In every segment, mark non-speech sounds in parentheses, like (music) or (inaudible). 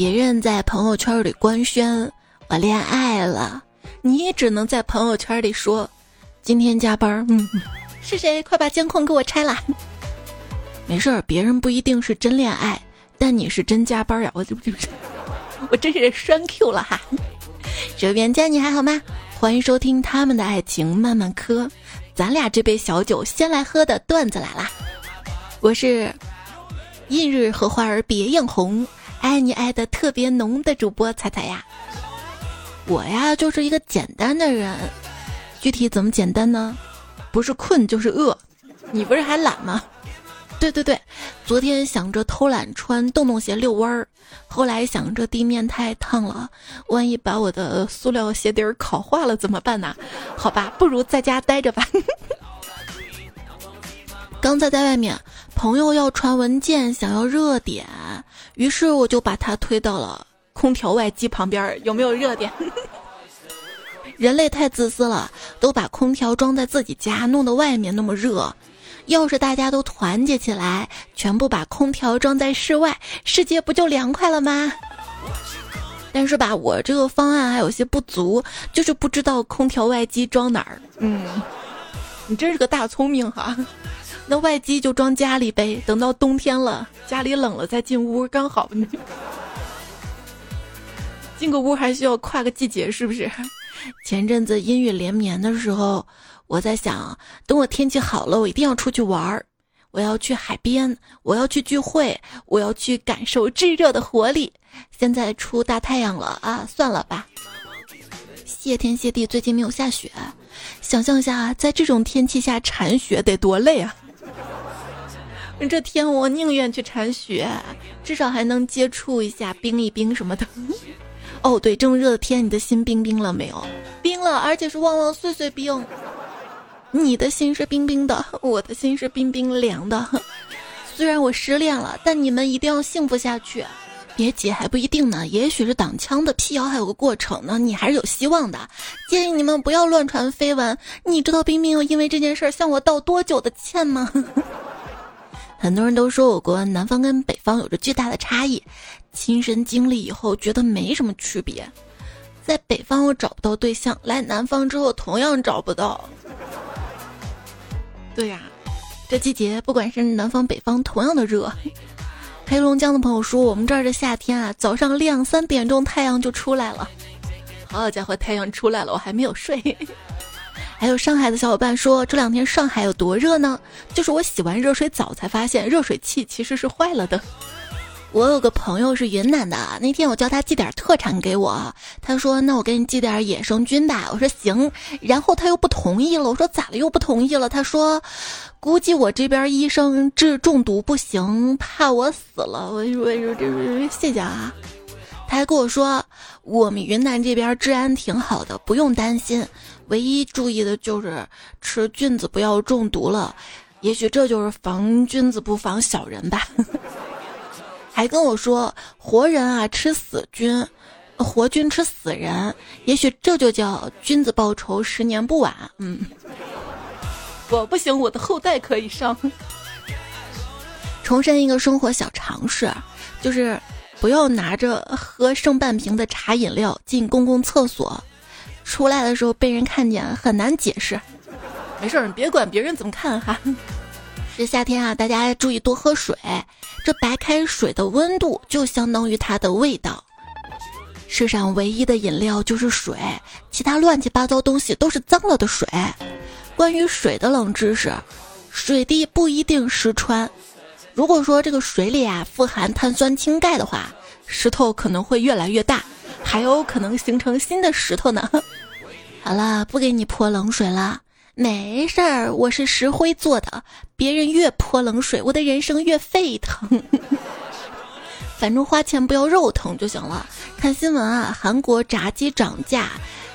别人在朋友圈里官宣我恋爱了，你也只能在朋友圈里说今天加班。嗯，是谁？快把监控给我拆了。没事儿，别人不一定是真恋爱，但你是真加班呀！我就就 (laughs) 我真是栓 Q 了哈。这边家你还好吗？欢迎收听他们的爱情慢慢磕，咱俩这杯小酒先来喝的段子来啦。我是映日荷花儿别样红，爱你爱的特别浓的主播彩彩呀。我呀就是一个简单的人，具体怎么简单呢？不是困就是饿。你不是还懒吗？对对对，昨天想着偷懒穿洞洞鞋遛弯儿，后来想着地面太烫了，万一把我的塑料鞋底儿烤化了怎么办呢？好吧，不如在家待着吧。刚才在外面，朋友要传文件，想要热点，于是我就把他推到了空调外机旁边，有没有热点？(laughs) 人类太自私了，都把空调装在自己家，弄得外面那么热。要是大家都团结起来，全部把空调装在室外，世界不就凉快了吗？但是吧，我这个方案还有些不足，就是不知道空调外机装哪儿。嗯，你真是个大聪明哈！那外机就装家里呗，等到冬天了，家里冷了再进屋刚好。进个屋还需要跨个季节，是不是？前阵子阴雨连绵的时候。我在想，等我天气好了，我一定要出去玩儿。我要去海边，我要去聚会，我要去感受炙热的活力。现在出大太阳了啊，算了吧。谢天谢地，最近没有下雪。想象一下，在这种天气下铲雪得多累啊！(laughs) 这天我宁愿去铲雪，至少还能接触一下冰一冰什么的。(laughs) 哦，对，这么热的天，你的心冰冰了没有？冰了，而且是旺旺碎碎冰。你的心是冰冰的，我的心是冰冰凉的。(laughs) 虽然我失恋了，但你们一定要幸福下去。别急，还不一定呢，也许是挡枪的辟谣还有个过程呢，你还是有希望的。建议你们不要乱传绯闻。你知道冰冰又因为这件事向我道多久的歉吗？(laughs) 很多人都说我国南方跟北方有着巨大的差异，亲身经历以后觉得没什么区别。在北方我找不到对象，来南方之后同样找不到。对呀，这季节不管是南方北方，同样的热。黑龙江的朋友说，我们这儿的夏天啊，早上两三点钟太阳就出来了。好家伙，太阳出来了，我还没有睡。(laughs) 还有上海的小伙伴说，这两天上海有多热呢？就是我洗完热水澡才发现，热水器其实是坏了的。我有个朋友是云南的，那天我叫他寄点特产给我，他说那我给你寄点野生菌吧，我说行，然后他又不同意了，我说咋了又不同意了？他说，估计我这边医生治中毒不行，怕我死了。我说我说这谢谢啊，他还跟我说我们云南这边治安挺好的，不用担心，唯一注意的就是吃菌子不要中毒了，也许这就是防君子不防小人吧。(laughs) 还跟我说活人啊吃死菌，活菌吃死人，也许这就叫君子报仇十年不晚。嗯，(laughs) 我不行，我的后代可以上。重申一个生活小常识，就是不要拿着喝剩半瓶的茶饮料进公共厕所，出来的时候被人看见很难解释。没事儿，你别管别人怎么看哈。这夏天啊，大家注意多喝水。这白开水的温度就相当于它的味道。世上唯一的饮料就是水，其他乱七八糟东西都是脏了的水。关于水的冷知识：水滴不一定石穿。如果说这个水里啊富含碳酸氢钙的话，石头可能会越来越大，还有可能形成新的石头呢。(laughs) 好了，不给你泼冷水了。没事儿，我是石灰做的。别人越泼冷水，我的人生越沸腾。(laughs) 反正花钱不要肉疼就行了。看新闻啊，韩国炸鸡涨价，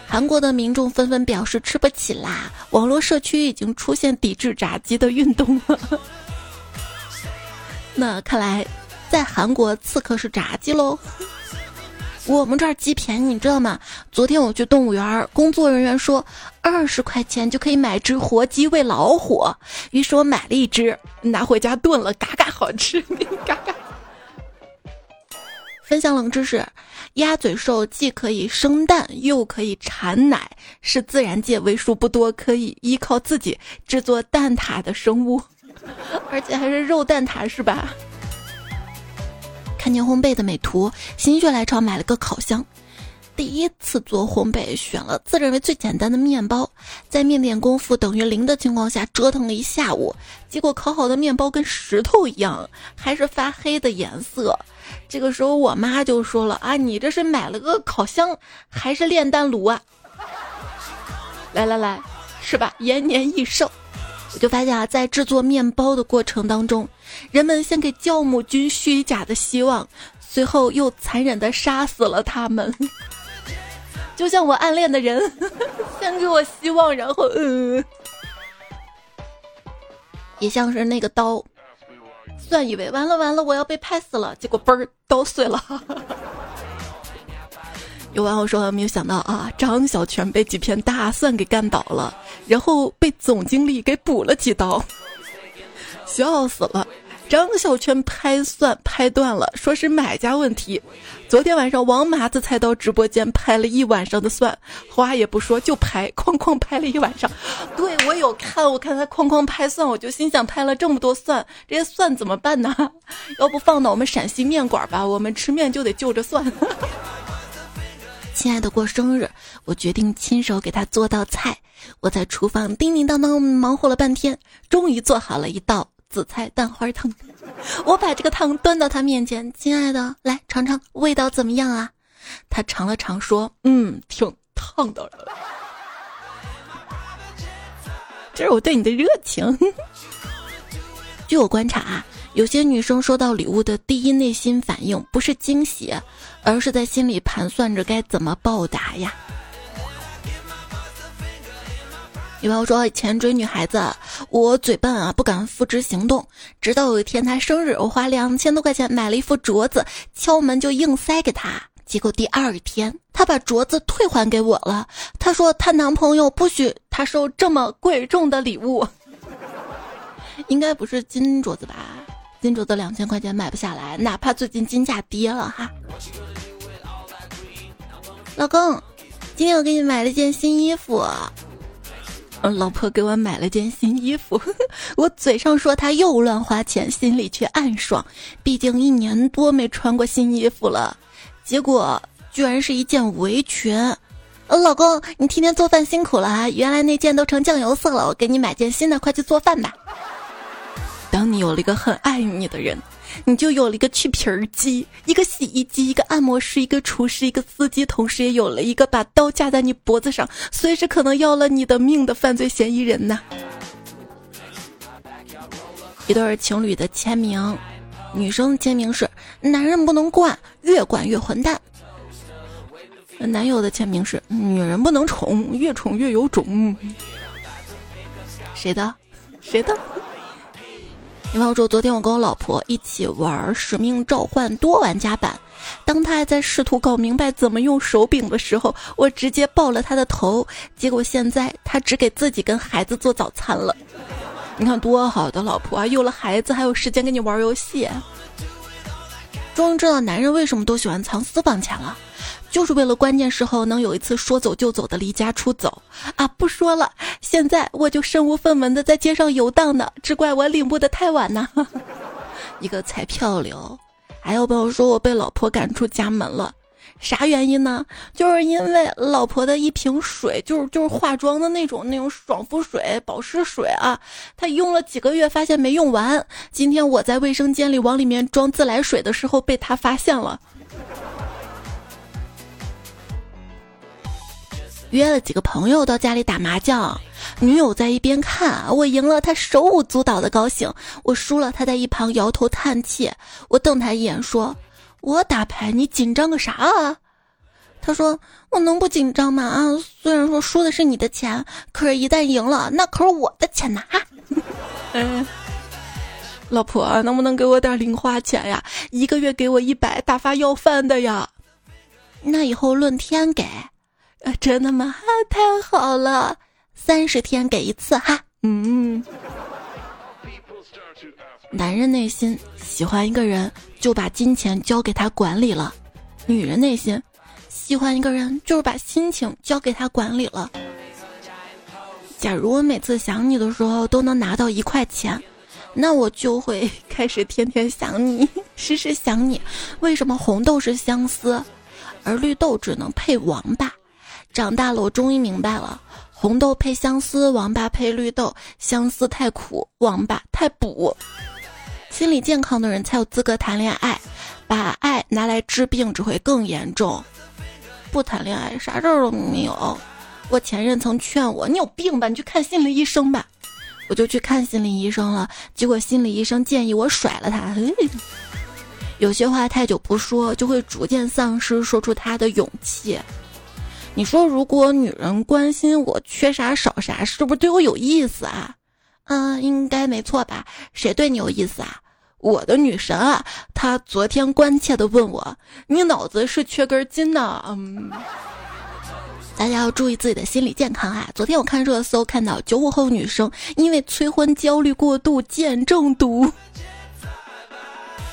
韩国的民众纷纷表示吃不起啦。网络社区已经出现抵制炸鸡的运动了。(laughs) 那看来，在韩国刺客是炸鸡喽。我们这儿鸡便宜，你知道吗？昨天我去动物园，工作人员说二十块钱就可以买只活鸡喂老虎，于是我买了一只，拿回家炖了，嘎嘎好吃，(laughs) 嘎嘎。分享冷知识：鸭嘴兽既可以生蛋，又可以产奶，是自然界为数不多可以依靠自己制作蛋挞的生物，(laughs) 而且还是肉蛋挞，是吧？看见烘焙的美图，心血来潮买了个烤箱。第一次做烘焙，选了自认为最简单的面包，在面点功夫等于零的情况下折腾了一下午，结果烤好的面包跟石头一样，还是发黑的颜色。这个时候我妈就说了：“啊，你这是买了个烤箱还是炼丹炉啊？”来来来，是吧？延年益寿。我就发现啊，在制作面包的过程当中，人们先给酵母菌虚假的希望，随后又残忍的杀死了他们。(laughs) 就像我暗恋的人，(laughs) 先给我希望，然后嗯，也像是那个刀，算以为完了完了，我要被拍死了，结果嘣儿刀碎了。(laughs) 有网友说没有想到啊，张小泉被几片大蒜给干倒了，然后被总经理给补了几刀，笑死了。张小泉拍蒜拍断了，说是买家问题。昨天晚上王麻子才到直播间拍了一晚上的蒜，话也不说就拍，哐哐拍了一晚上。对我有看，我看他哐哐拍蒜，我就心想拍了这么多蒜，这些蒜怎么办呢？(laughs) 要不放到我们陕西面馆吧，我们吃面就得就着蒜。(laughs) 亲爱的过生日，我决定亲手给他做道菜。我在厨房叮叮当当忙活了半天，终于做好了一道。紫菜蛋花汤，我把这个汤端到他面前，亲爱的，来尝尝，味道怎么样啊？他尝了尝，说：“嗯，挺烫的。”这是我对你的热情。据我观察啊，有些女生收到礼物的第一内心反应不是惊喜，而是在心里盘算着该怎么报答呀。女朋友说：“以前追女孩子，我嘴笨啊，不敢付之行动。直到有一天她生日，我花两千多块钱买了一副镯子，敲门就硬塞给她。结果第二天，她把镯子退还给我了。她说她男朋友不许她收这么贵重的礼物，应该不是金镯子吧？金镯子两千块钱买不下来，哪怕最近金价跌了哈。老公，今天我给你买了件新衣服。”老婆给我买了件新衣服，(laughs) 我嘴上说她又乱花钱，心里却暗爽。毕竟一年多没穿过新衣服了，结果居然是一件围裙。呃，老公，你天天做饭辛苦了啊！原来那件都成酱油色了，我给你买件新的，快去做饭吧。当你有了一个很爱你的人。你就有了一个去皮儿机，一个洗衣机，一个按摩师，一个厨师，一个司机，同时也有了一个把刀架在你脖子上，随时可能要了你的命的犯罪嫌疑人呢。一对情侣的签名，女生签名是“男人不能惯，越惯越混蛋”。男友的签名是“女人不能宠，越宠越有种”。谁的？谁的？比方说：“昨天我跟我老婆一起玩《使命召唤》多玩家版，当他还在试图搞明白怎么用手柄的时候，我直接爆了他的头。结果现在他只给自己跟孩子做早餐了。你看多好的老婆啊！有了孩子还有时间跟你玩游戏。终于知道男人为什么都喜欢藏私房钱了。”就是为了关键时候能有一次说走就走的离家出走啊！不说了，现在我就身无分文的在街上游荡呢，只怪我领悟的太晚呢。(laughs) 一个彩票流，还有朋友说我被老婆赶出家门了，啥原因呢？就是因为老婆的一瓶水，就是就是化妆的那种那种爽肤水、保湿水啊，她用了几个月，发现没用完。今天我在卫生间里往里面装自来水的时候，被她发现了。约了几个朋友到家里打麻将，女友在一边看，我赢了，她手舞足蹈的高兴；我输了，她在一旁摇头叹气。我瞪她一眼说：“我打牌，你紧张个啥啊？”他说：“我能不紧张吗？啊，虽然说输的是你的钱，可是一旦赢了，那可是我的钱呐！”嗯，老婆，能不能给我点零花钱呀？一个月给我一百，打发要饭的呀。那以后论天给。啊，真的吗？啊太好了，三十天给一次哈。嗯，男人内心喜欢一个人，就把金钱交给他管理了。女人内心，喜欢一个人就是把心情交给他管理了。假如我每次想你的时候都能拿到一块钱，那我就会开始天天想你，(laughs) 时时想你。为什么红豆是相思，而绿豆只能配王八？长大了，我终于明白了：红豆配相思，王八配绿豆。相思太苦，王八太补。心理健康的人才有资格谈恋爱，把爱拿来治病只会更严重。不谈恋爱，啥事儿都没有。我前任曾劝我：“你有病吧？你去看心理医生吧。”我就去看心理医生了，结果心理医生建议我甩了他。有些话太久不说，就会逐渐丧失说出他的勇气。你说，如果女人关心我缺啥少啥，是不是对我有意思啊？嗯，应该没错吧？谁对你有意思啊？我的女神啊！她昨天关切的问我：“你脑子是缺根筋呢？”嗯。大家要注意自己的心理健康啊！昨天我看热搜，看到九五后女生因为催婚焦虑过度见中毒。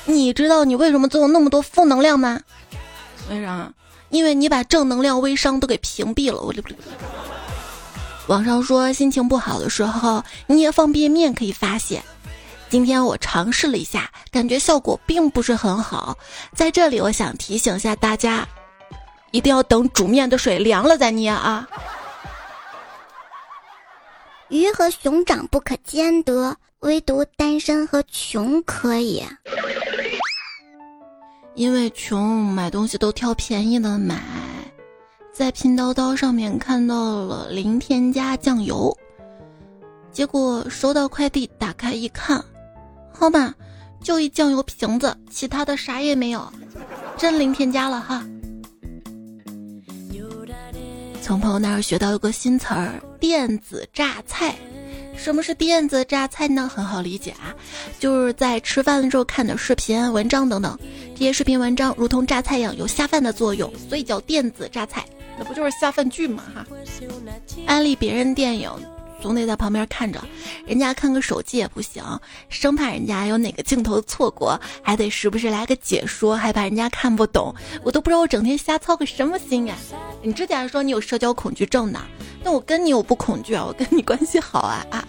你知道你为什么总有那么多负能量吗？为啥？因为你把正能量微商都给屏蔽了。我网上说心情不好的时候捏方便面可以发泄。今天我尝试了一下，感觉效果并不是很好。在这里，我想提醒一下大家。一定要等煮面的水凉了再捏啊！鱼和熊掌不可兼得，唯独单身和穷可以。因为穷，买东西都挑便宜的买。在拼多多上面看到了零添加酱油，结果收到快递，打开一看，好吧，就一酱油瓶子，其他的啥也没有，真零添加了哈。从朋友那儿学到一个新词儿“电子榨菜”，什么是电子榨菜呢？很好理解啊，就是在吃饭的时候看的视频、文章等等，这些视频文章如同榨菜一样有下饭的作用，所以叫电子榨菜。那不就是下饭剧吗？哈，安利别人电影。总得在旁边看着，人家看个手机也不行，生怕人家有哪个镜头错过，还得时不时来个解说，还怕人家看不懂。我都不知道我整天瞎操个什么心呀！你之前说你有社交恐惧症呢，那我跟你我不恐惧啊？我跟你关系好啊啊！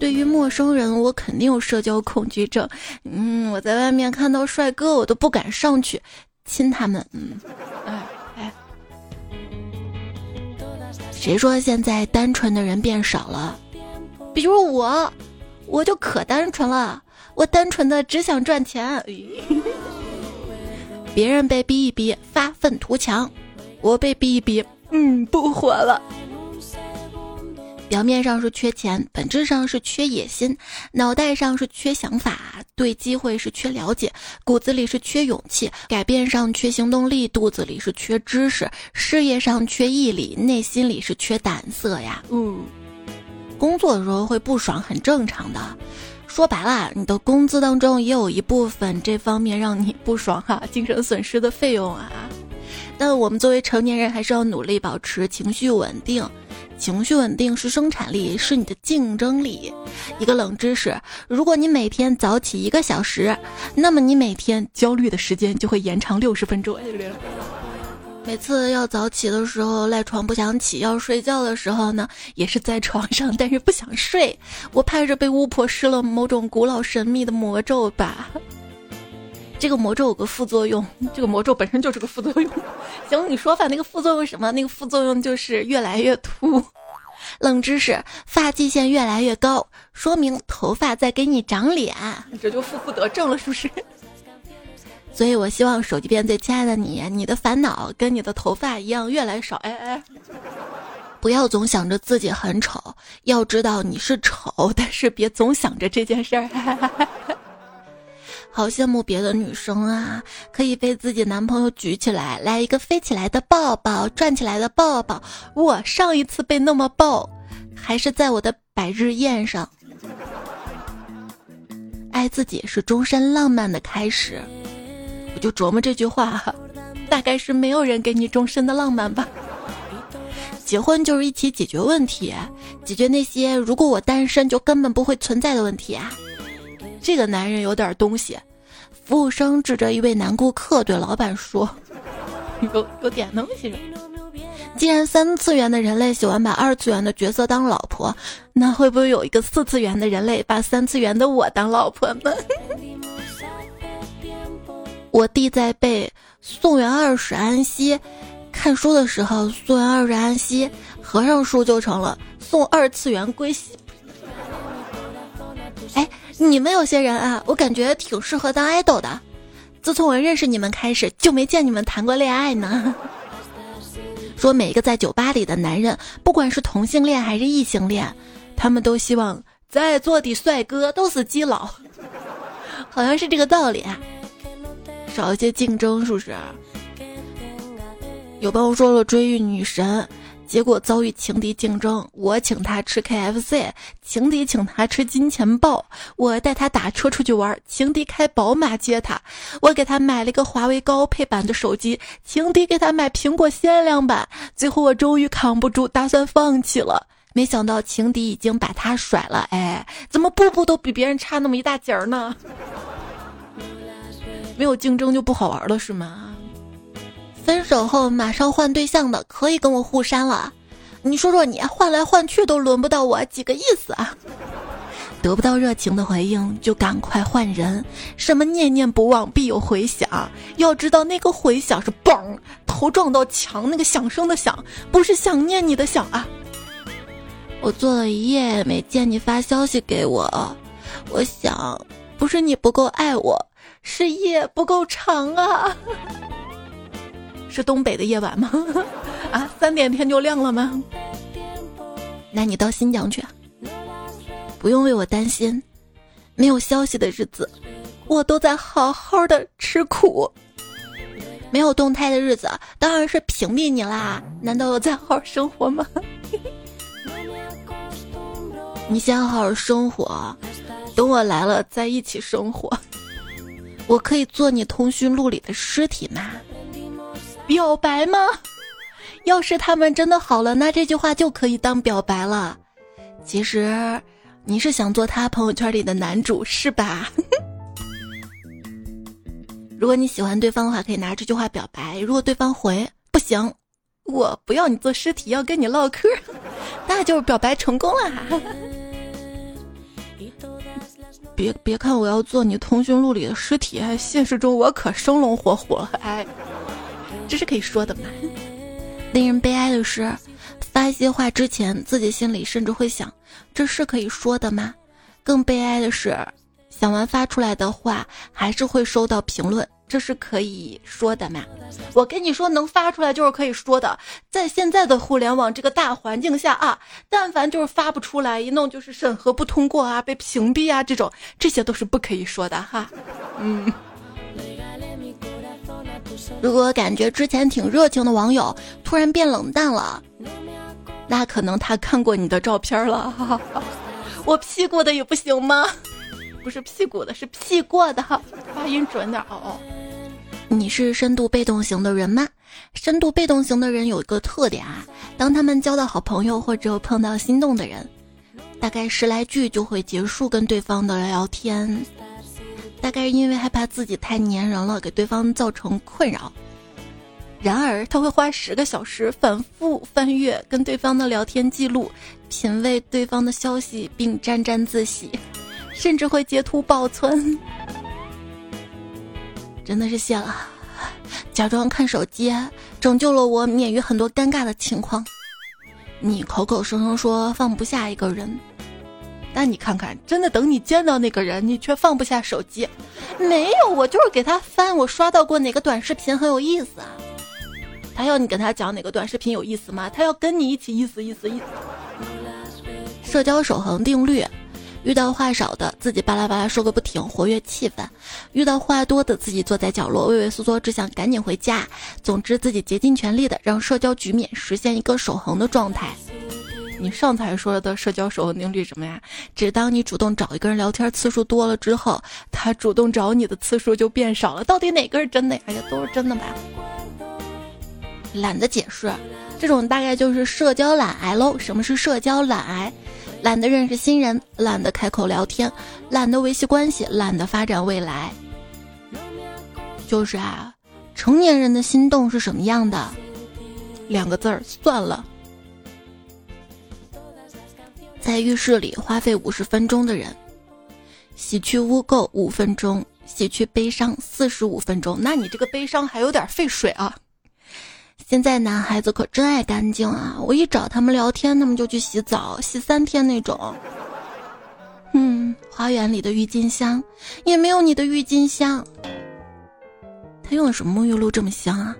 对于陌生人，我肯定有社交恐惧症。嗯，我在外面看到帅哥，我都不敢上去亲他们。嗯，哎。谁说现在单纯的人变少了？比如我，我就可单纯了，我单纯的只想赚钱。别人被逼一逼发愤图强，我被逼一逼，嗯，不活了。表面上是缺钱，本质上是缺野心；脑袋上是缺想法，对机会是缺了解；骨子里是缺勇气，改变上缺行动力；肚子里是缺知识，事业上缺毅力，内心里是缺胆色呀。嗯，工作的时候会不爽，很正常的。说白了，你的工资当中也有一部分这方面让你不爽哈，精神损失的费用啊。但我们作为成年人，还是要努力保持情绪稳定。情绪稳定是生产力，是你的竞争力。一个冷知识：如果你每天早起一个小时，那么你每天焦虑的时间就会延长六十分钟。每次要早起的时候赖床不想起，要睡觉的时候呢，也是在床上，但是不想睡。我怕是被巫婆施了某种古老神秘的魔咒吧。这个魔咒有个副作用，这个魔咒本身就是个副作用。(laughs) 行，你说吧，那个副作用什么？那个副作用就是越来越秃。冷知识：发际线越来越高，说明头发在给你长脸，这就负负得正了，是不是？(laughs) 所以我希望手机边最亲爱的你，你的烦恼跟你的头发一样越来越少。哎哎，不要总想着自己很丑，要知道你是丑，但是别总想着这件事儿。好羡慕别的女生啊，可以被自己男朋友举起来，来一个飞起来的抱抱，转起来的抱抱。我上一次被那么抱，还是在我的百日宴上。爱自己是终身浪漫的开始，我就琢磨这句话，大概是没有人给你终身的浪漫吧。结婚就是一起解决问题，解决那些如果我单身就根本不会存在的问题啊。这个男人有点东西。服务生指着一位男顾客对老板说：“ (laughs) 有有点东西。”既然三次元的人类喜欢把二次元的角色当老婆，那会不会有一个四次元的人类把三次元的我当老婆呢？(laughs) 我弟在背宋元二使安西，看书的时候，宋元二使安西合上书就成了宋二次元归西。哎，(laughs) 你们有些人啊，我感觉挺适合当爱豆的。自从我认识你们开始，就没见你们谈过恋爱呢。(laughs) 说每个在酒吧里的男人，不管是同性恋还是异性恋，他们都希望在座的帅哥都是基佬，(laughs) 好像是这个道理啊。少一些竞争，是不是？有朋友说了追遇女神，结果遭遇情敌竞争。我请他吃 KFC，情敌请他吃金钱豹。我带他打车出去玩，情敌开宝马接他。我给他买了一个华为高配版的手机，情敌给他买苹果限量版。最后我终于扛不住，打算放弃了。没想到情敌已经把他甩了。哎，怎么步步都比别人差那么一大截儿呢？没有竞争就不好玩了是吗？分手后马上换对象的可以跟我互删了。你说说你换来换去都轮不到我，几个意思啊？得不到热情的回应就赶快换人。什么念念不忘必有回响？要知道那个回响是嘣头撞到墙那个响声的响，不是想念你的想啊。我做了一夜没见你发消息给我，我想不是你不够爱我。是夜不够长啊！是东北的夜晚吗？(laughs) 啊，三点天就亮了吗？那你到新疆去，不用为我担心。没有消息的日子，我都在好好的吃苦。没有动态的日子，当然是屏蔽你啦。难道我在好好生活吗？(laughs) 你先好好生活，等我来了再一起生活。我可以做你通讯录里的尸体吗？表白吗？要是他们真的好了，那这句话就可以当表白了。其实你是想做他朋友圈里的男主是吧？(laughs) 如果你喜欢对方的话，可以拿这句话表白。如果对方回不行，我不要你做尸体，要跟你唠嗑，(laughs) 那就是表白成功了。(laughs) 别别看我要做你通讯录里的尸体，现实中我可生龙活虎了。哎，这是可以说的吗？令人悲哀的是，发一些话之前，自己心里甚至会想，这是可以说的吗？更悲哀的是，想完发出来的话，还是会收到评论。这是可以说的吗？我跟你说，能发出来就是可以说的。在现在的互联网这个大环境下啊，但凡就是发不出来，一弄就是审核不通过啊，被屏蔽啊，这种这些都是不可以说的哈。嗯，如果感觉之前挺热情的网友突然变冷淡了，那可能他看过你的照片了。(laughs) 我 P 过的也不行吗？不是屁股的，是 P 过的，发音准点哦哦。你是深度被动型的人吗？深度被动型的人有一个特点啊，当他们交到好朋友或者碰到心动的人，大概十来句就会结束跟对方的聊天。大概是因为害怕自己太粘人了，给对方造成困扰。然而他会花十个小时反复翻阅跟对方的聊天记录，品味对方的消息，并沾沾自喜，(laughs) 甚至会截图保存。(laughs) 真的是谢了，假装看手机，拯救了我免于很多尴尬的情况。你口口声声说放不下一个人，那你看看，真的等你见到那个人，你却放不下手机。没有，我就是给他翻，我刷到过哪个短视频很有意思啊。他要你跟他讲哪个短视频有意思吗？他要跟你一起意思意思意思。社交守恒定律。遇到话少的，自己巴拉巴拉说个不停，活跃气氛；遇到话多的，自己坐在角落畏畏缩缩，只想赶紧回家。总之，自己竭尽全力的让社交局面实现一个守恒的状态。你上次还说的社交守恒定律什么呀？只当你主动找一个人聊天次数多了之后，他主动找你的次数就变少了。到底哪个是真的？哎呀，都是真的吧？懒得解释，这种大概就是社交懒癌喽。什么是社交懒癌？懒得认识新人，懒得开口聊天，懒得维系关系，懒得发展未来。就是啊，成年人的心动是什么样的？两个字儿，算了。在浴室里花费五十分钟的人，洗去污垢五分钟，洗去悲伤四十五分钟。那你这个悲伤还有点费水啊！现在男孩子可真爱干净啊！我一找他们聊天，他们就去洗澡，洗三天那种。嗯，花园里的郁金香也没有你的郁金香。他用了什么沐浴露这么香啊？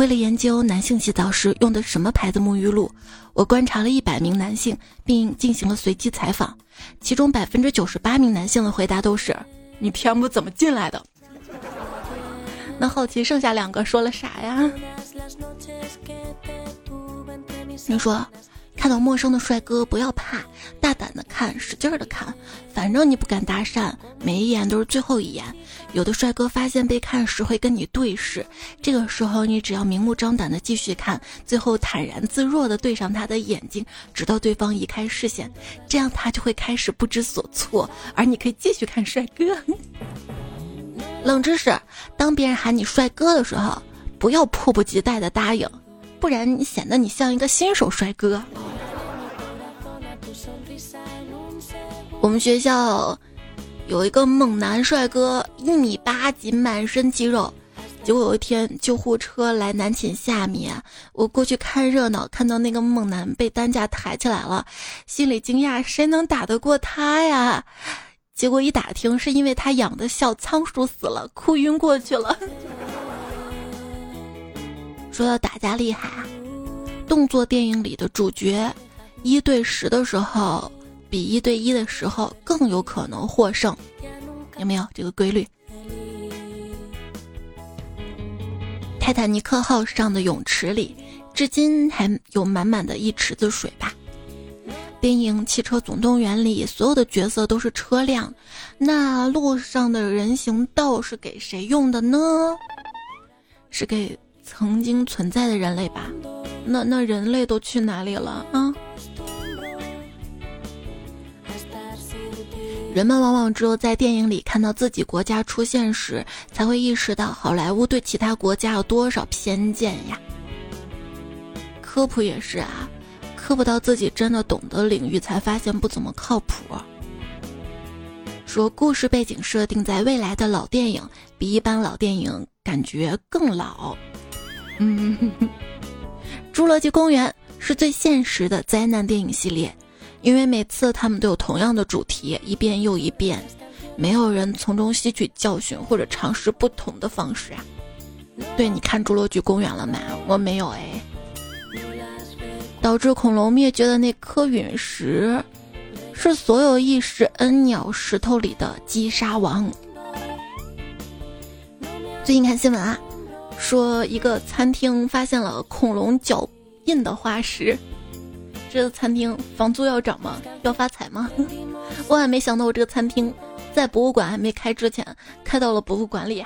为了研究男性洗澡时用的什么牌子沐浴露，我观察了一百名男性，并进行了随机采访，其中百分之九十八名男性的回答都是：“你天不怎么进来的？”那好奇剩下两个说了啥呀？你说。看到陌生的帅哥不要怕，大胆的看，使劲的看，反正你不敢搭讪，每一眼都是最后一眼。有的帅哥发现被看时会跟你对视，这个时候你只要明目张胆的继续看，最后坦然自若的对上他的眼睛，直到对方移开视线，这样他就会开始不知所措，而你可以继续看帅哥。冷知识：当别人喊你帅哥的时候，不要迫不及待的答应。不然你显得你像一个新手帅哥。我们学校有一个猛男帅哥，一米八几，满身肌肉。结果有一天救护车来男寝下面，我过去看热闹，看到那个猛男被担架抬起来了，心里惊讶，谁能打得过他呀？结果一打听，是因为他养的小仓鼠死了，哭晕过去了。(laughs) 说到打架厉害啊，动作电影里的主角一对十的时候，比一对一的时候更有可能获胜，有没有这个规律？泰坦尼克号上的泳池里，至今还有满满的一池子水吧？电影《汽车总动员》里，所有的角色都是车辆，那路上的人行道是给谁用的呢？是给？曾经存在的人类吧，那那人类都去哪里了啊？人们往往只有在电影里看到自己国家出现时，才会意识到好莱坞对其他国家有多少偏见呀。科普也是啊，科普到自己真的懂的领域，才发现不怎么靠谱。说故事背景设定在未来的老电影，比一般老电影感觉更老。嗯，(laughs) 侏罗纪公园是最现实的灾难电影系列，因为每次他们都有同样的主题，一遍又一遍，没有人从中吸取教训或者尝试不同的方式啊。对，你看侏罗纪公园了吗？我没有哎。导致恐龙灭绝的那颗陨石，是所有意识 N 鸟石头里的击杀王。最近看新闻啊。说一个餐厅发现了恐龙脚印的化石，这个餐厅房租要涨吗？要发财吗？(laughs) 万万没想到，我这个餐厅在博物馆还没开之前，开到了博物馆里。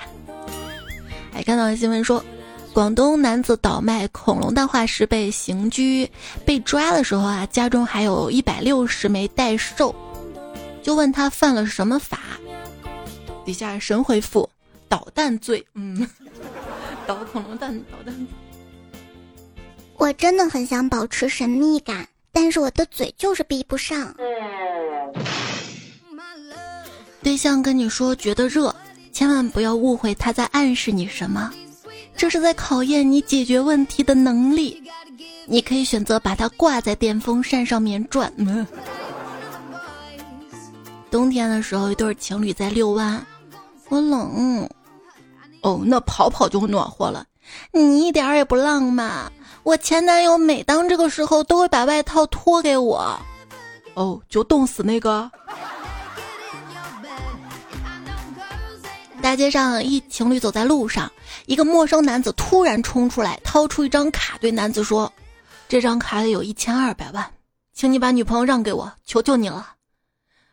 还看到新闻说，广东男子倒卖恐龙的化石被刑拘，被抓的时候啊，家中还有一百六十枚代兽，就问他犯了什么法，底下神回复：捣蛋罪。(laughs) 嗯。(laughs) 捣恐龙蛋，捣蛋。我真的很想保持神秘感，但是我的嘴就是闭不上。对象跟你说觉得热，千万不要误会他在暗示你什么，这是在考验你解决问题的能力。你可以选择把它挂在电风扇上面转。(laughs) 冬天的时候，一对情侣在遛弯，我冷。哦，那跑跑就暖和了。你一点儿也不浪漫。我前男友每当这个时候都会把外套脱给我。哦，就冻死那个。大街上一情侣走在路上，一个陌生男子突然冲出来，掏出一张卡，对男子说：“这张卡里有一千二百万，请你把女朋友让给我，求求你了。”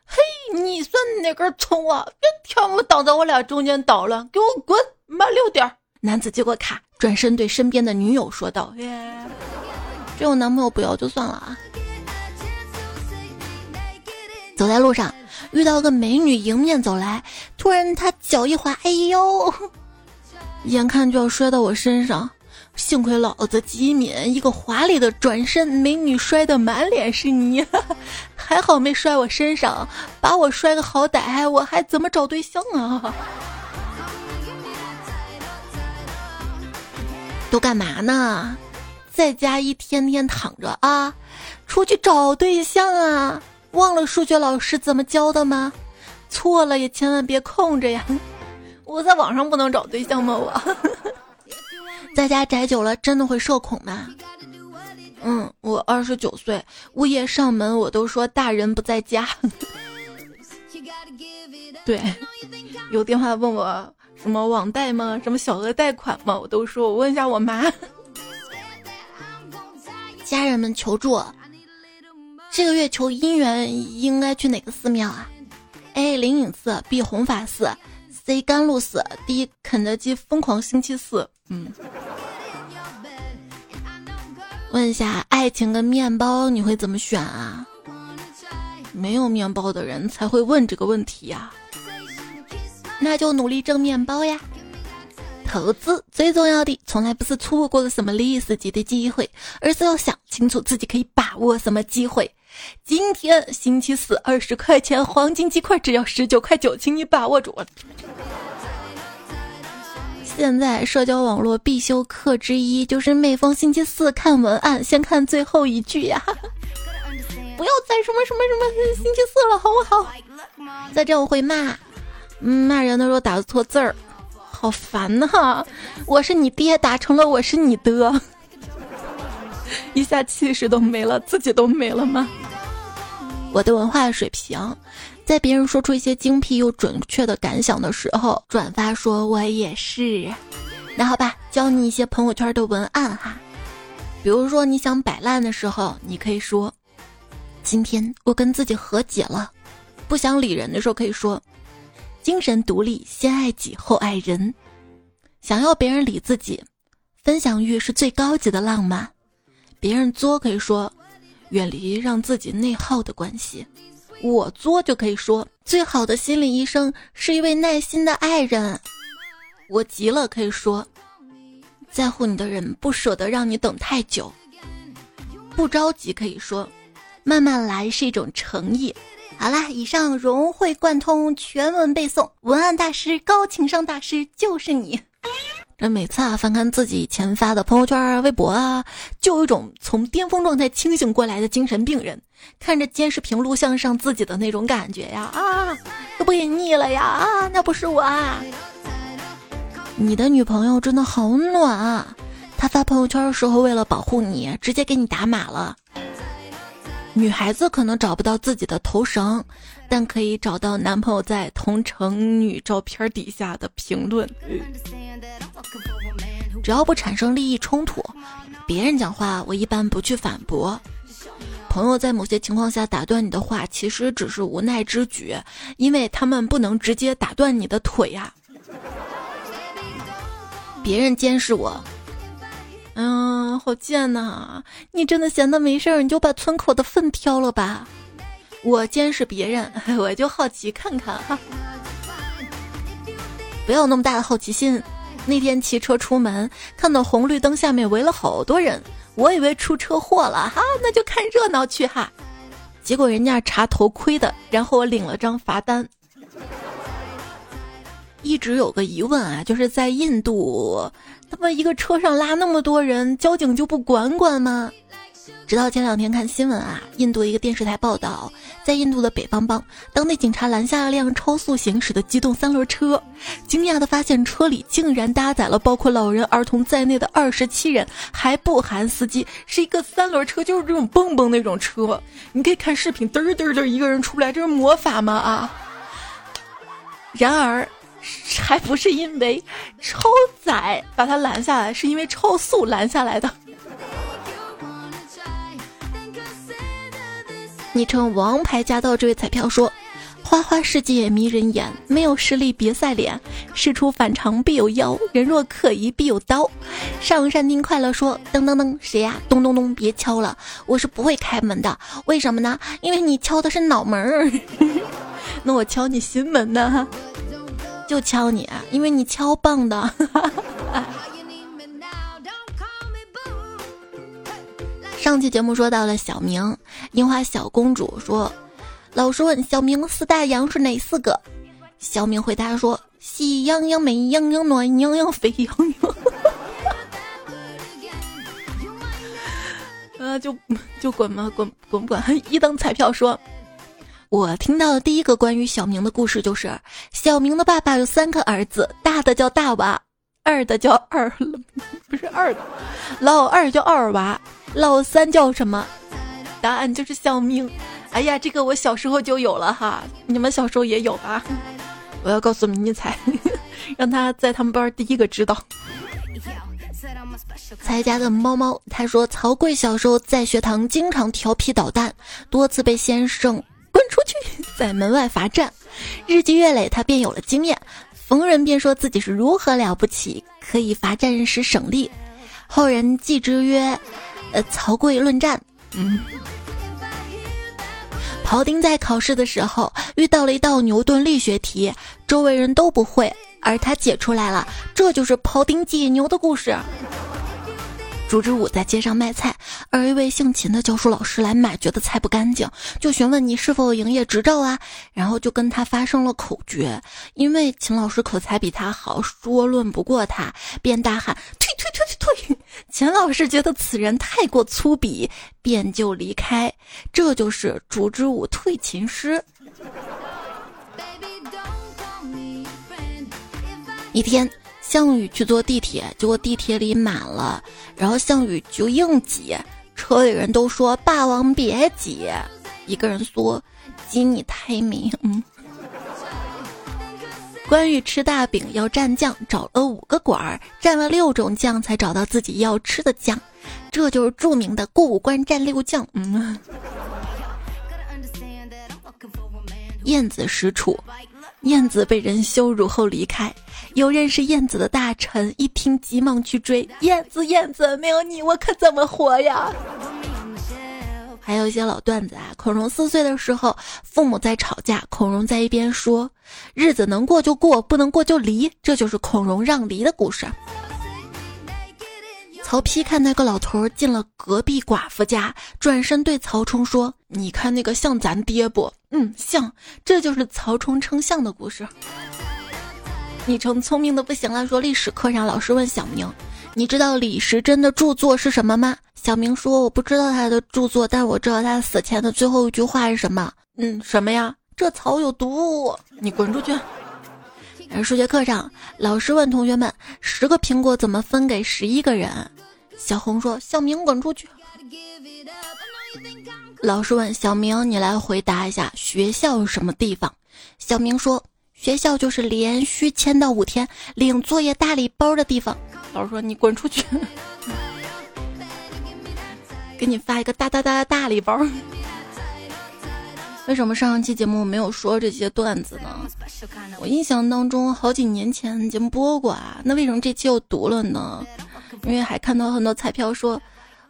嘿，你算哪根葱啊？别天我挡在我俩中间捣乱，给我滚！慢溜点儿！男子接过卡，转身对身边的女友说道：“，这种男朋友不要就算了啊。”走在路上，遇到个美女迎面走来，突然他脚一滑，哎呦！(laughs) 眼看就要摔到我身上，幸亏老子机敏，一个华丽的转身，美女摔得满脸是泥，(laughs) 还好没摔我身上，把我摔个好歹，我还怎么找对象啊？都干嘛呢？在家一天天躺着啊，出去找对象啊？忘了数学老师怎么教的吗？错了也千万别空着呀！我在网上不能找对象吗？我 (laughs) 在家宅久了真的会社恐吗？嗯，我二十九岁，物业上门我都说大人不在家。(laughs) 对，有电话问我。什么网贷吗？什么小额贷款吗？我都说，我问一下我妈。(laughs) 家人们求助，这个月求姻缘应该去哪个寺庙啊？A. 灵隐寺，B. 弘法寺，C. 甘露寺，D. 肯德基疯狂星期四。嗯，问一下，爱情跟面包你会怎么选啊？没有面包的人才会问这个问题呀。那就努力挣面包呀！投资最重要的，从来不是错过了什么历史级的机会，而是要想清楚自己可以把握什么机会。今天星期四，二十块钱黄金鸡块只要十九块九，请你把握住。现在社交网络必修课之一就是每逢星期四看文案，先看最后一句呀！(laughs) 不要再什么什么什么星期四了，好不好？再这样我会骂。骂人的时候打错字儿，好烦呐！我是你爹，打成了我是你的，一下气势都没了，自己都没了吗？我的文化水平，在别人说出一些精辟又准确的感想的时候，转发说我也是。那好吧，教你一些朋友圈的文案哈。比如说你想摆烂的时候，你可以说：“今天我跟自己和解了。”不想理人的时候，可以说。精神独立，先爱己后爱人。想要别人理自己，分享欲是最高级的浪漫。别人作可以说，远离让自己内耗的关系。我作就可以说，最好的心理医生是一位耐心的爱人。我急了可以说，在乎你的人不舍得让你等太久。不着急可以说，慢慢来是一种诚意。好啦，以上融会贯通，全文背诵，文案大师、高情商大师就是你。这每次啊，翻看自己以前发的朋友圈啊、微博啊，就有一种从巅峰状态清醒过来的精神病人，看着监视屏录像上自己的那种感觉呀啊，都不给腻了呀啊，那不是我啊。你的女朋友真的好暖啊，她发朋友圈的时候为了保护你，直接给你打码了。女孩子可能找不到自己的头绳，但可以找到男朋友在同城女照片底下的评论。只要不产生利益冲突，别人讲话我一般不去反驳。朋友在某些情况下打断你的话，其实只是无奈之举，因为他们不能直接打断你的腿呀。别人监视我。嗯，好贱呐！你真的闲的没事儿，你就把村口的粪挑了吧。我监视别人，(laughs) 我就好奇看看哈。不要那么大的好奇心。那天骑车出门，看到红绿灯下面围了好多人，我以为出车祸了哈，那就看热闹去哈。结果人家查头盔的，然后我领了张罚单。一直有个疑问啊，就是在印度。他们一个车上拉那么多人，交警就不管管吗？直到前两天看新闻啊，印度一个电视台报道，在印度的北方邦，当地警察拦下了辆超速行驶的机动三轮车，惊讶的发现车里竟然搭载了包括老人、儿童在内的二十七人，还不含司机，是一个三轮车，就是这种蹦蹦那种车。你可以看视频，嘚儿嘚儿嘚儿，一个人出来，这是魔法吗？啊！然而。还不是因为超载把他拦下来，是因为超速拦下来的。(laughs) 昵称“王牌驾到”这位彩票说：“花花世界迷人眼，没有实力别赛脸，事出反常必有妖，人若可疑必有刀。”上山听快乐说：“噔噔噔，谁呀？咚咚咚，别敲了，我是不会开门的。为什么呢？因为你敲的是脑门儿，(laughs) 那我敲你心门呢。”就敲你，因为你敲棒的。(laughs) 上期节目说到了小明，樱花小公主说：“老师问小明四大洋是哪四个？”小明回答说：“喜羊羊、美羊羊、暖羊羊、沸羊羊。(laughs) ”呃，就就滚吧，滚滚不滚？一等彩票说，我听到的第一个关于小明的故事就是，小明的爸爸有三个儿子，大的叫大娃，二的叫二，不是二的，老二叫二娃，老三叫什么？答案就是小明。哎呀，这个我小时候就有了哈，你们小时候也有吧？我要告诉迷你彩，(laughs) 让他在他们班第一个知道。蔡家的猫猫他说，曹贵小时候在学堂经常调皮捣蛋，多次被先生滚出去，在门外罚站。日积月累，他便有了经验，逢人便说自己是如何了不起，可以罚站时省力。后人记之曰：“呃，曹刿论战。”嗯。庖丁在考试的时候遇到了一道牛顿力学题，周围人都不会，而他解出来了，这就是庖丁解牛的故事。朱之武在街上卖菜，而一位姓秦的教书老师来买，觉得菜不干净，就询问你是否有营业执照啊，然后就跟他发生了口角。因为秦老师口才比他好，说论不过他，便大喊退退退退退。秦老师觉得此人太过粗鄙，便就离开。这就是朱之武退秦师。一天。项羽去坐地铁，结果地铁里满了，然后项羽就硬挤，车里人都说：“霸王别挤。”一个人说：“挤你太明。”嗯。(laughs) 关羽吃大饼要蘸酱，找了五个馆儿，蘸了六种酱才找到自己要吃的酱，这就是著名的过五关蘸六酱。嗯。(laughs) 燕子使楚，燕子被人羞辱后离开。有认识燕子的大臣一听，急忙去追燕子。燕子，没有你，我可怎么活呀？还有一些老段子啊。孔融四岁的时候，父母在吵架，孔融在一边说：“日子能过就过，不能过就离。”这就是孔融让梨的故事。曹丕看那个老头进了隔壁寡妇家，转身对曹冲说：“你看那个像咱爹不？嗯，像。这就是曹冲称象的故事。”你成聪明的不行了。说历史课上老师问小明：“你知道李时珍的著作是什么吗？”小明说：“我不知道他的著作，但我知道他死前的最后一句话是什么。”嗯，什么呀？这草有毒！你滚出去！而数学课上，老师问同学们：“十个苹果怎么分给十一个人？”小红说：“小明滚出去！”老师问小明：“你来回答一下，学校是什么地方？”小明说。学校就是连续签到五天领作业大礼包的地方。老师说：“你滚出去，(laughs) 给你发一个大大大大大礼包。”为什么上一期节目没有说这些段子呢？我印象当中好几年前节目播过啊，那为什么这期又读了呢？因为还看到很多彩票说。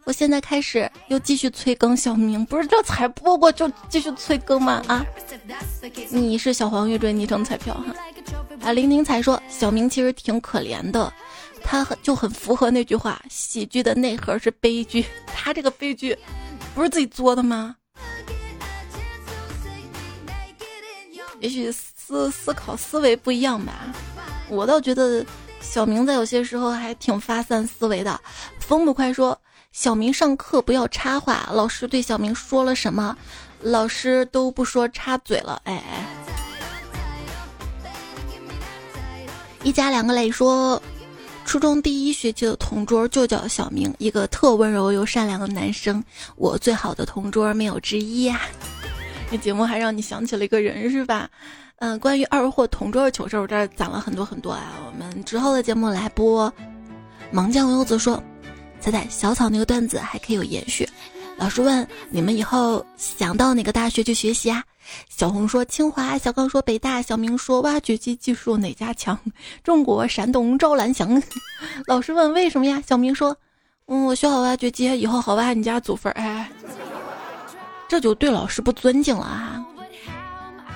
我现在开始又继续催更小明，不是这才播过就继续催更吗？啊，你是小黄乐队昵称彩票哈。啊，玲玲才说小明其实挺可怜的，他很就很符合那句话，喜剧的内核是悲剧，他这个悲剧不是自己作的吗？也许思思考思维不一样吧，我倒觉得小明在有些时候还挺发散思维的。风不快说。小明上课不要插话，老师对小明说了什么？老师都不说插嘴了。哎，一家两个磊说，初中第一学期的同桌就叫小明，一个特温柔又善良的男生，我最好的同桌没有之一呀。这节目还让你想起了一个人是吧？嗯，关于二货同桌的糗事，我这儿攒了很多很多啊。我们之后的节目来播。盲将优子说。猜猜小草那个段子还可以有延续。老师问你们以后想到哪个大学去学习啊？小红说清华，小刚说北大，小明说挖掘机技术哪家强？中国山东赵兰祥。(laughs) 老师问为什么呀？小明说，嗯，我学好挖掘机，以后好挖你家祖坟。哎，(laughs) 这就对老师不尊敬了啊！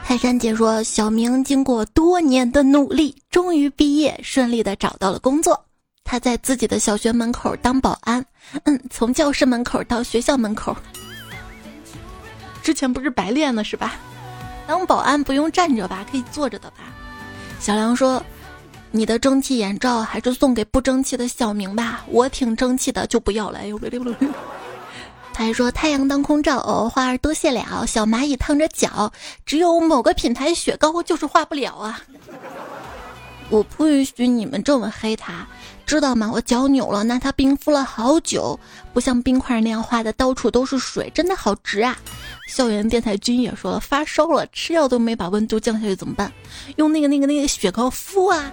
泰山姐说，小明经过多年的努力，终于毕业，顺利的找到了工作。他在自己的小学门口当保安，嗯，从教室门口到学校门口。之前不是白练了是吧？当保安不用站着吧，可以坐着的吧？小梁说：“你的蒸汽眼罩还是送给不争气的小明吧，我挺争气的，就不要了。”哎呦，他还说：“太阳当空照，花儿多谢了，小蚂蚁烫着脚，只有某个品牌雪糕就是化不了啊。”我不允许你们这么黑他。知道吗？我脚扭了，拿它冰敷了好久，不像冰块那样化的到处都是水，真的好值啊！校园电台君也说了，发烧了，吃药都没把温度降下去，怎么办？用那个那个那个雪糕敷啊！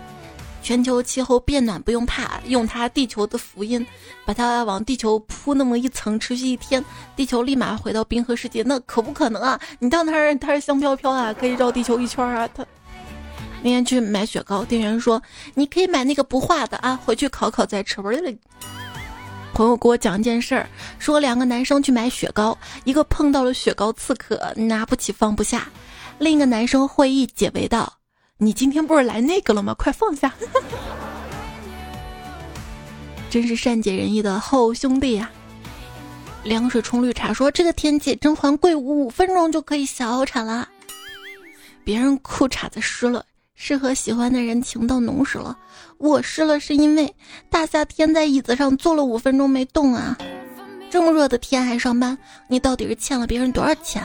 全球气候变暖不用怕，用它地球的福音，把它往地球铺那么一层，持续一天，地球立马回到冰河世界，那可不可能啊？你到那儿它是香飘飘啊，可以绕地球一圈啊，它。那天去买雪糕，店员说：“你可以买那个不化的啊，回去烤烤再吃。”朋友给我讲一件事儿，说两个男生去买雪糕，一个碰到了雪糕刺客，拿不起放不下；另一个男生会意解围道：“你今天不是来那个了吗？快放下！” (laughs) 真是善解人意的好兄弟呀！凉水冲绿茶说：“这个天气，甄嬛跪五分钟就可以小产了。”别人裤衩子湿了。是和喜欢的人情到浓时了，我湿了是因为大夏天在椅子上坐了五分钟没动啊！这么热的天还上班，你到底是欠了别人多少钱？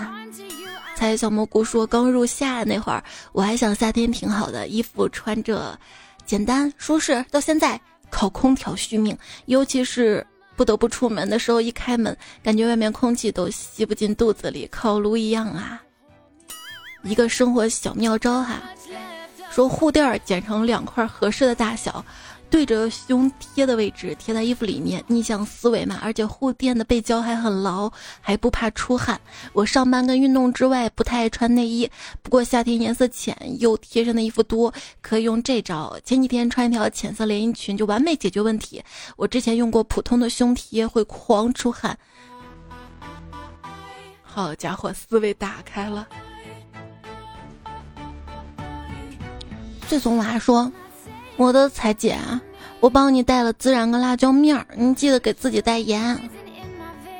猜小蘑菇说，刚入夏那会儿，我还想夏天挺好的，衣服穿着简单舒适，到现在靠空调续命，尤其是不得不出门的时候，一开门感觉外面空气都吸不进肚子里，烤炉一样啊！一个生活小妙招哈。说护垫儿剪成两块合适的大小，对着胸贴的位置贴在衣服里面，逆向思维嘛。而且护垫的背胶还很牢，还不怕出汗。我上班跟运动之外不太爱穿内衣，不过夏天颜色浅又贴身的衣服多，可以用这招。前几天穿一条浅色连衣裙就完美解决问题。我之前用过普通的胸贴会狂出汗。好家伙，思维打开了。最怂娃说：“我的彩姐，我帮你带了孜然跟辣椒面儿，你记得给自己带盐。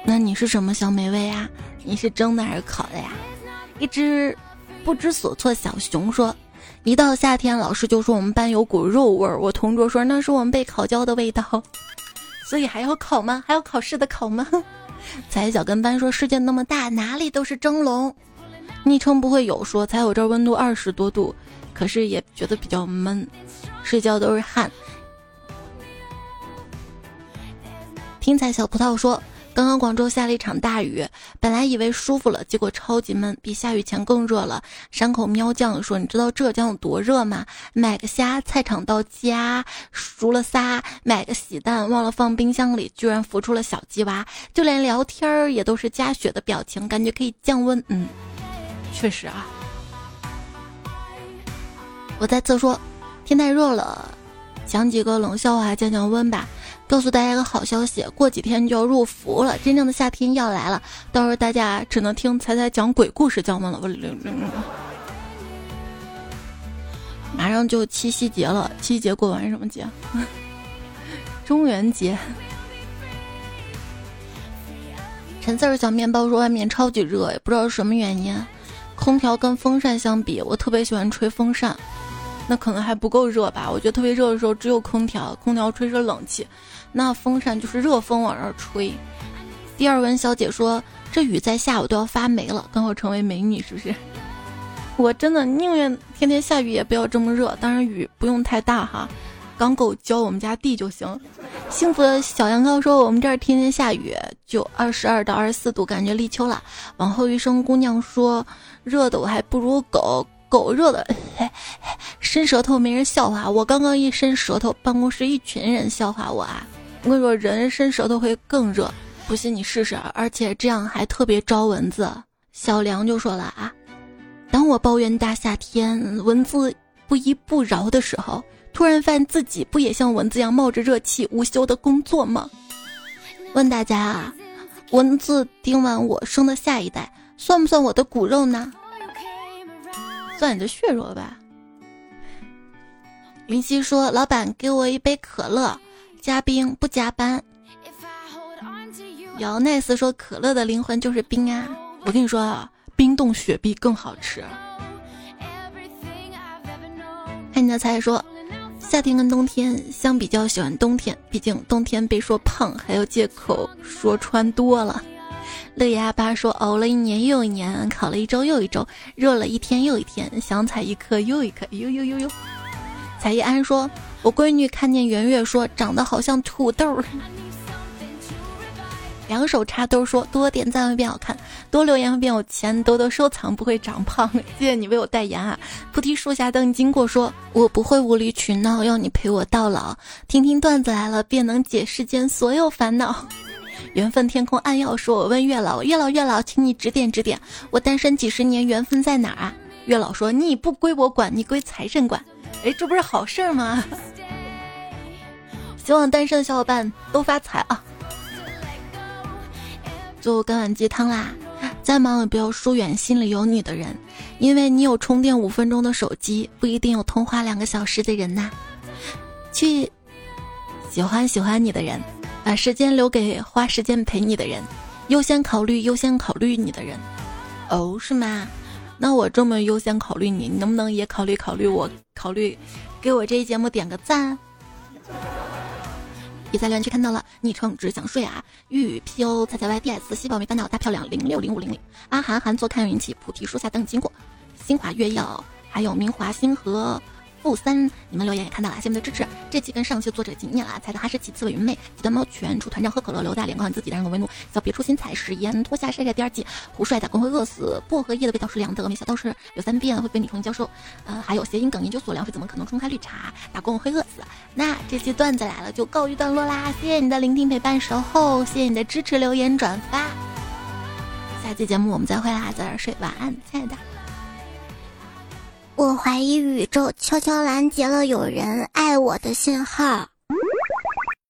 那你是什么小美味啊？你是蒸的还是烤的呀？”一只不知所措小熊说：“一到夏天，老师就说我们班有股肉味儿。我同桌说那是我们被烤焦的味道。所以还要烤吗？还要考试的烤吗？” (laughs) 彩小跟班说：“世界那么大，哪里都是蒸笼。”昵称不会有说：“才我这温度二十多度。”可是也觉得比较闷，睡觉都是汗。听彩小葡萄说，刚刚广州下了一场大雨，本来以为舒服了，结果超级闷，比下雨前更热了。山口喵酱说：“你知道浙江有多热吗？买个虾，菜场到家熟了仨；买个喜蛋，忘了放冰箱里，居然孵出了小鸡娃。就连聊天儿也都是加雪的表情，感觉可以降温。嗯，确实啊。”我在侧说，天太热了，讲几个冷笑话降降温吧。告诉大家一个好消息，过几天就要入伏了，真正的夏天要来了。到时候大家只能听彩彩讲鬼故事降温了。马上就七夕节了，七夕节过完什么节？(laughs) 中元节。陈四儿小面包说外面超级热，也不知道是什么原因。空调跟风扇相比，我特别喜欢吹风扇。那可能还不够热吧？我觉得特别热的时候只有空调，空调吹着冷气，那风扇就是热风往这吹。第二文小姐说：“这雨再下，我都要发霉了，刚好成为美女，是不是？” (laughs) 我真的宁愿天天下雨，也不要这么热。当然雨不用太大哈，刚够浇我们家地就行。幸福的小羊羔说：“我们这儿天天下雨，就二十二到二十四度，感觉立秋了。”往后余生姑娘说：“热的我还不如狗。”狗热的，(laughs) 伸舌头没人笑话我。刚刚一伸舌头，办公室一群人笑话我啊！我跟你说，人伸舌头会更热，不信你试试。而且这样还特别招蚊子。小梁就说了啊，当我抱怨大夏天蚊子不依不饶的时候，突然发现自己不也像蚊子一样冒着热气无休的工作吗？问大家啊，蚊子叮完我生的下一代，算不算我的骨肉呢？算你的血肉吧。林夕说：“老板，给我一杯可乐，加冰不加班。姚奈斯说：“可乐的灵魂就是冰啊！我跟你说啊，冰冻雪碧更好吃。”看你的猜说，夏天跟冬天相比较喜欢冬天，毕竟冬天被说胖还有借口说穿多了。乐牙爸说：“熬了一年又一年，考了一周又一周，热了一天又一天，想采一颗又一颗。”呦呦呦呦！彩一安说：“我闺女看见圆月说长得好像土豆。”两手插兜说：“多点赞会变好看，多留言会变有钱，多多收藏不会长胖。”谢谢你为我代言啊！菩提树下等经过，说我不会无理取闹，要你陪我到老。听听段子来了，便能解世间所有烦恼。缘分天空暗耀说：“我问月老，月老月老，请你指点指点，我单身几十年，缘分在哪儿啊？”月老说：“你不归我管，你归财神管。”哎，这不是好事吗？(laughs) 希望单身的小伙伴都发财啊！就干碗鸡汤啦！再忙也不要疏远心里有你的人，因为你有充电五分钟的手机，不一定有通话两个小时的人呐。去喜欢喜欢你的人。把时间留给花时间陪你的人，优先考虑优先考虑你的人。哦，是吗？那我这么优先考虑你，你能不能也考虑考虑我？考虑给我这一节目点个赞。也在留言区看到了，昵称只想睡啊，玉 P O 彩彩 Y D S 细胞没烦恼大漂亮零六零五零零阿涵涵坐看云起菩提树下等你经过，新华月耀还有明华星河。负三，你们留言也看到了，谢谢你们的支持。这期跟上期作者纪念了，猜的哈士奇、刺猬、云妹、极端猫、犬、楚团长喝可乐、刘大脸、高自己、单人狗为奴、小别出心裁、食盐、脱下晒晒第二季、胡帅打工会饿死、薄荷叶的味道是凉的、峨眉小道士有三遍会被你重新教授，呃，还有谐音梗研究所，凉水怎么可能冲开绿茶？打工会饿死。那这期段子来了，就告一段落啦，谢谢你的聆听、陪伴、守候，谢谢你的支持、留言、转发。下期节目我们再会啦，早点睡，晚安，亲爱的。我怀疑宇宙悄悄拦截了有人爱我的信号。